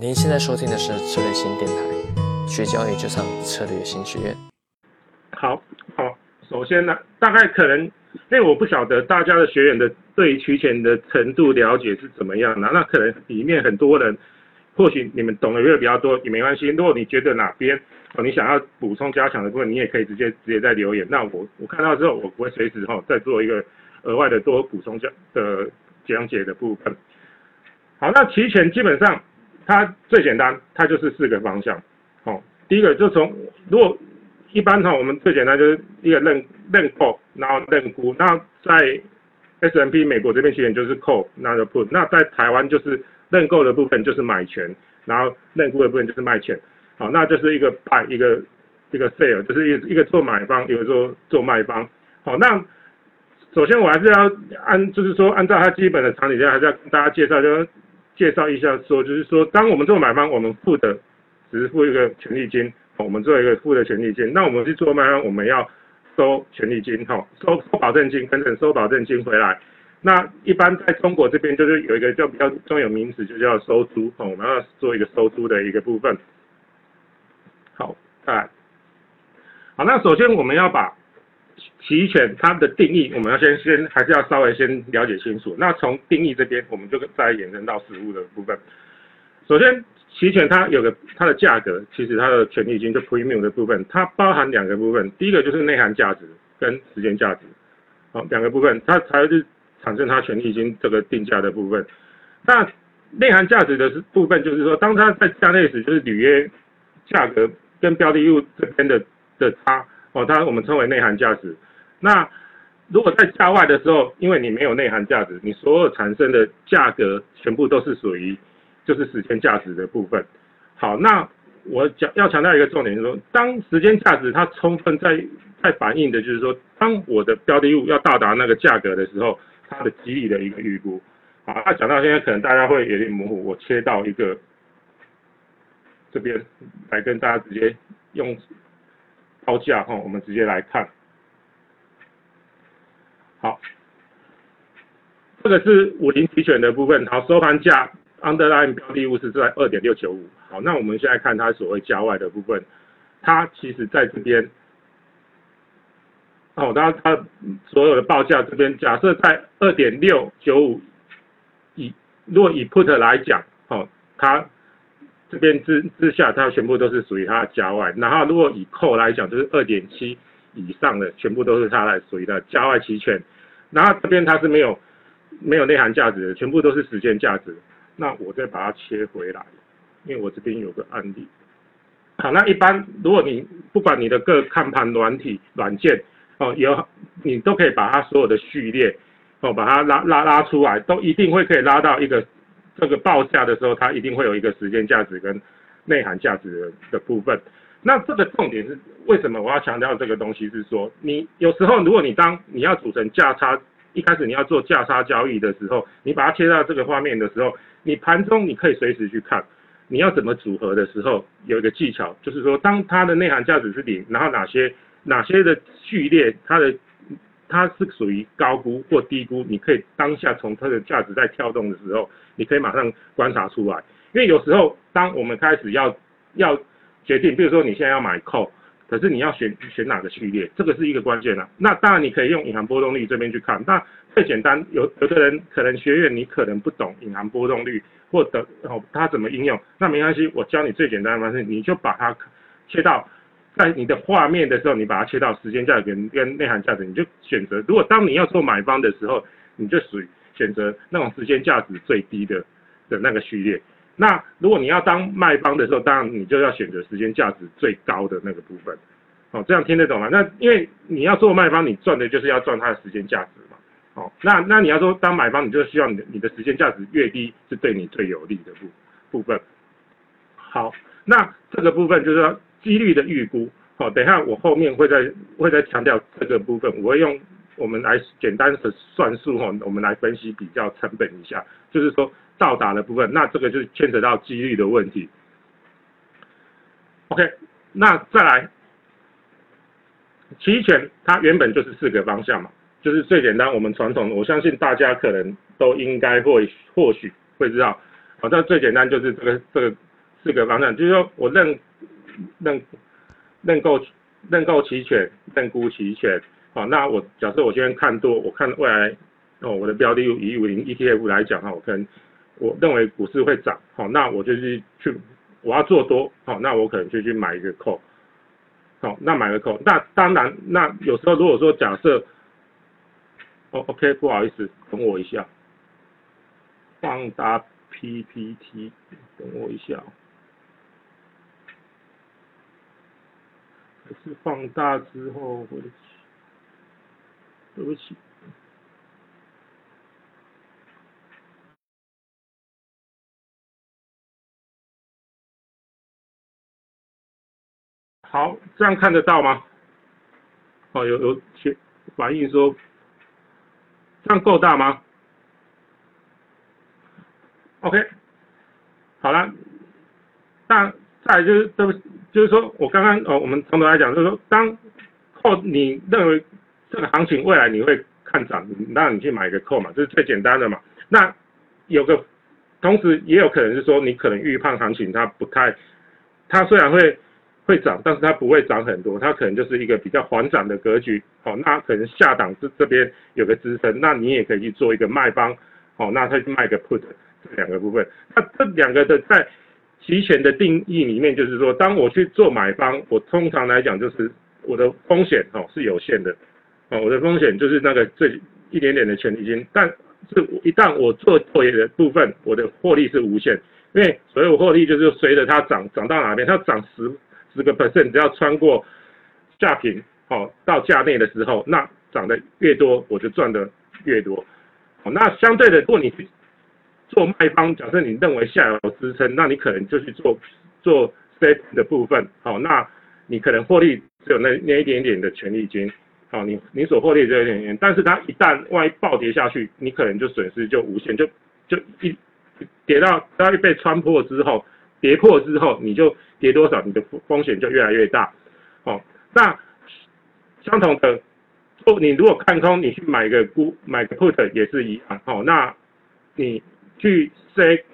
您现在收听的是策略新电台，学交易就上策略新学院。好，好，首先呢，大概可能，因为我不晓得大家的学员的对期权的程度了解是怎么样的，那可能里面很多人，或许你们懂得越比较多也没关系。如果你觉得哪边哦你想要补充加强的部分，你也可以直接直接在留言。那我我看到之后，我不会随时哈再做一个额外的多补充讲的讲解的部分。好，那期权基本上。它最简单，它就是四个方向。好，第一个就从如果一般哈，我们最简单就是一个认认购，然后认沽。那在 S M P 美国这边期权就是 call，那就 put。那在台湾就是认购的部分就是买权，然后认沽的部分就是卖权。好，那就是一个 buy 一个一个 sale，就是一一个做买方，一个做做卖方。好，那首先我还是要按就是说按照它基本的常理，还是要跟大家介绍就是。介绍一下，说就是说，当我们做买方，我们付的只是付一个权利金，我们做一个付的权利金。那我们去做卖方，我们要收权利金，哈，收保证金，等等收保证金回来。那一般在中国这边就是有一个叫比较专有名词，就叫收租，哈，我们要做一个收租的一个部分。好，再来，好，那首先我们要把。期权它的定义，我们要先先还是要稍微先了解清楚。那从定义这边，我们就再延伸到实物的部分。首先，期权它有个它的价格，其实它的权利金就 premium 的部分，它包含两个部分。第一个就是内涵价值跟时间价值，好，两个部分，它才是产生它权利金这个定价的部分。那内涵价值的部分，就是说，当它在价内时，就是履约价格跟标的物这边的的差。哦，它我们称为内涵价值。那如果在价外的时候，因为你没有内涵价值，你所有产生的价格全部都是属于就是时间价值的部分。好，那我讲要强调一个重点，就是说，当时间价值它充分在在反映的就是说，当我的标的物要到达那个价格的时候，它的激励的一个预估。好，那讲到现在可能大家会有点模糊，我切到一个这边来跟大家直接用。报价哈，我们直接来看。好，这个是五零期权的部分。好，收盘价 underline 标的物是在二点六九五。好，那我们现在看它所谓价外的部分，它其实在这边。哦，它它所有的报价这边，假设在二点六九五以，如果以 put 来讲，哦，它。这边之之下，它全部都是属于它的加外。然后如果以扣来讲，就是二点七以上的，全部都是它来属于的加外期权。然后这边它是没有没有内涵价值的，全部都是时间价值。那我再把它切回来，因为我这边有个案例。好，那一般如果你不管你的各看盘软体软件哦，有你都可以把它所有的序列哦，把它拉拉拉出来，都一定会可以拉到一个。这个报价的时候，它一定会有一个时间价值跟内涵价值的的部分。那这个重点是为什么我要强调这个东西？是说你有时候如果你当你要组成价差，一开始你要做价差交易的时候，你把它切到这个画面的时候，你盘中你可以随时去看，你要怎么组合的时候，有一个技巧，就是说当它的内涵价值是零，然后哪些哪些的序列它的。它是属于高估或低估，你可以当下从它的价值在跳动的时候，你可以马上观察出来。因为有时候，当我们开始要要决定，比如说你现在要买空可是你要选选哪个序列，这个是一个关键啊。那当然你可以用隐含波动率这边去看。那最简单，有有的人可能学院你可能不懂隐含波动率或者哦它怎么应用，那没关系，我教你最简单的方式，你就把它切到。在你的画面的时候，你把它切到时间价值跟内涵价值，你就选择。如果当你要做买方的时候，你就属于选择那种时间价值最低的的那个序列。那如果你要当卖方的时候，当然你就要选择时间价值最高的那个部分。哦，这样听得懂吗？那因为你要做卖方，你赚的就是要赚它的时间价值嘛。哦，那那你要说当买方，你就希望你的你的时间价值越低，是对你最有利的部部分。好，那这个部分就是说。几率的预估，好，等一下我后面会再会再强调这个部分，我会用我们来简单的算数哈，我们来分析比较成本一下，就是说到达的部分，那这个就牵扯到几率的问题。OK，那再来，期权它原本就是四个方向嘛，就是最简单，我们传统，我相信大家可能都应该会或许会知道，好，那最简单就是这个这个四个方向，就是说我认认认购认购期权，认沽期权。好，那我假设我今天看多，我看未来哦，我的标的以五零 ETF 来讲哈，我可能我认为股市会涨，好，那我就是去我要做多，好，那我可能就去买一个 call，好，那买了口那当然，那有时候如果说假设，哦，OK，不好意思，等我一下，放大 PPT，等我一下。可是放大之后会。对不起，好，这样看得到吗？哦，有有学反应说，这样够大吗？OK，好了，那再就是对不，就是说我刚刚哦，我们从头来讲，就是说当扣你认为。这个行情未来你会看涨，那你去买一个扣嘛，这是最简单的嘛。那有个，同时也有可能是说你可能预判行情它不太，它虽然会会涨，但是它不会涨很多，它可能就是一个比较缓涨的格局。好，那可能下档这这边有个支撑，那你也可以去做一个卖方。好，那它卖个 put 这两个部分。那这两个的在提前的定义里面，就是说，当我去做买方，我通常来讲就是我的风险哦是有限的。哦，我的风险就是那个这一点点的权利金，但是一旦我做错业的部分，我的获利是无限，因为所有获利就是随着它涨涨到哪边，它涨十十个 percent，只要穿过价平，好到价内的时候，那涨得越多，我就赚的越多。好，那相对的，如果你做卖方，假设你认为下有支撑，那你可能就去做做 step 的部分，好，那你可能获利只有那那一点点的权利金。好，你你所获利这一点点，但是它一旦万一暴跌下去，你可能就损失就无限，就就一跌到它一被穿破之后，跌破之后，你就跌多少，你的风风险就越来越大。好，那相同的，不，你如果看空，你去买个沽买个 put 也是一样。好，那你去 say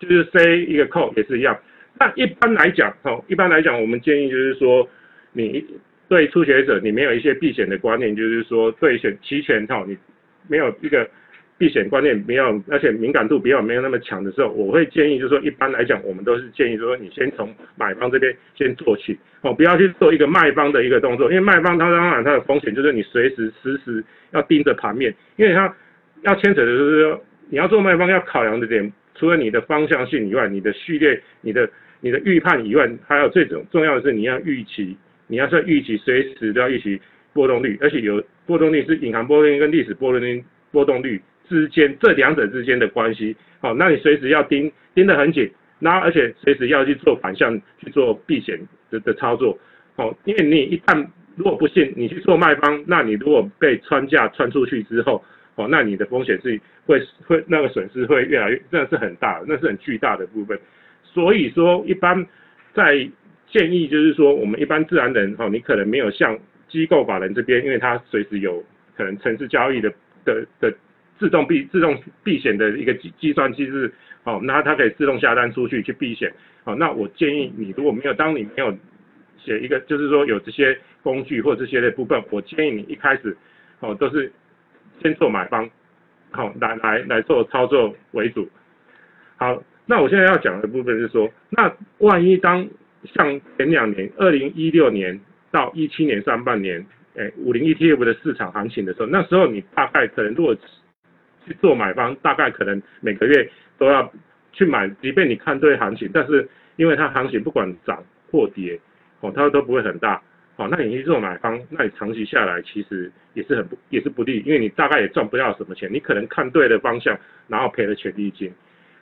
就是 say 一个 call 也是一样。那一般来讲，哦，一般来讲，我们建议就是说你。对初学者，你没有一些避险的观念，就是说对选期权套，你没有一个避险观念，没有，而且敏感度比较没有那么强的时候，我会建议，就是说一般来讲，我们都是建议说，你先从买方这边先做起，哦，不要去做一个卖方的一个动作，因为卖方他当然他的风险就是你随时时时要盯着盘面，因为他要牵扯的就是说，你要做卖方要考量的点，除了你的方向性以外，你的序列、你的你的预判以外，还有最重重要的是你要预期。你要是预期随时都要预期波动率，而且有波动率是隐含波动率跟历史波动率波动率之间这两者之间的关系。好，那你随时要盯盯得很紧，那而且随时要去做反向去做避险的的操作。好，因为你一旦如果不信，你去做卖方，那你如果被穿价穿出去之后，哦，那你的风险是会会那个损失会越来越，那是很大，那是很巨大的部分。所以说，一般在建议就是说，我们一般自然人哈，你可能没有像机构法人这边，因为他随时有可能城市交易的的的自动避自动避险的一个计计算机制，哦，那它可以自动下单出去去避险，好，那我建议你如果没有，当你没有写一个，就是说有这些工具或这些的部分，我建议你一开始哦都是先做买方，好来来来做操作为主，好，那我现在要讲的部分是说，那万一当像前两年，二零一六年到一七年上半年，哎，五零 ETF 的市场行情的时候，那时候你大概可能如果去做买方，大概可能每个月都要去买，即便你看对行情，但是因为它行情不管涨或跌，哦，它都不会很大，哦，那你去做买方，那你长期下来其实也是很不也是不利，因为你大概也赚不到什么钱，你可能看对了方向，然后赔了权利金，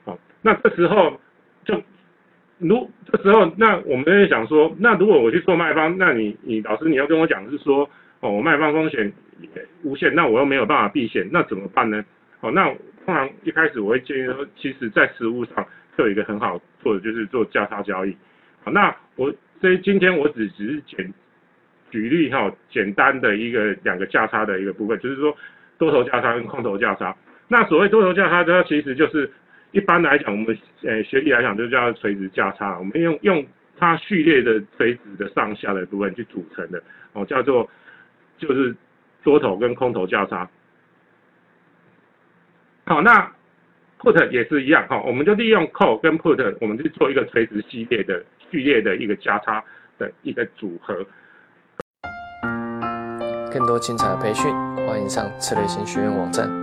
好，那这时候就。如这时候，那我们在想说，那如果我去做卖方，那你你老师你要跟我讲是说，哦，我卖方风险无限，那我又没有办法避险，那怎么办呢？哦，那通常一开始我会建议说，其实在实物上就有一个很好做的，就是做价差交易。好，那我所以今天我只只是简举例哈，简单的一个两个价差的一个部分，就是说多头价差跟空头价差。那所谓多头价差，它其实就是一般来讲，我们呃学历来讲就叫垂直价差，我们用用它序列的垂直的上下的部分去组成的，哦，叫做就是多头跟空头价差。好，那 put 也是一样，哈，我们就利用 call 跟 put，我们去做一个垂直系列的序列的一个加差的一个组合。更多精彩的培训，欢迎上策略型学院网站。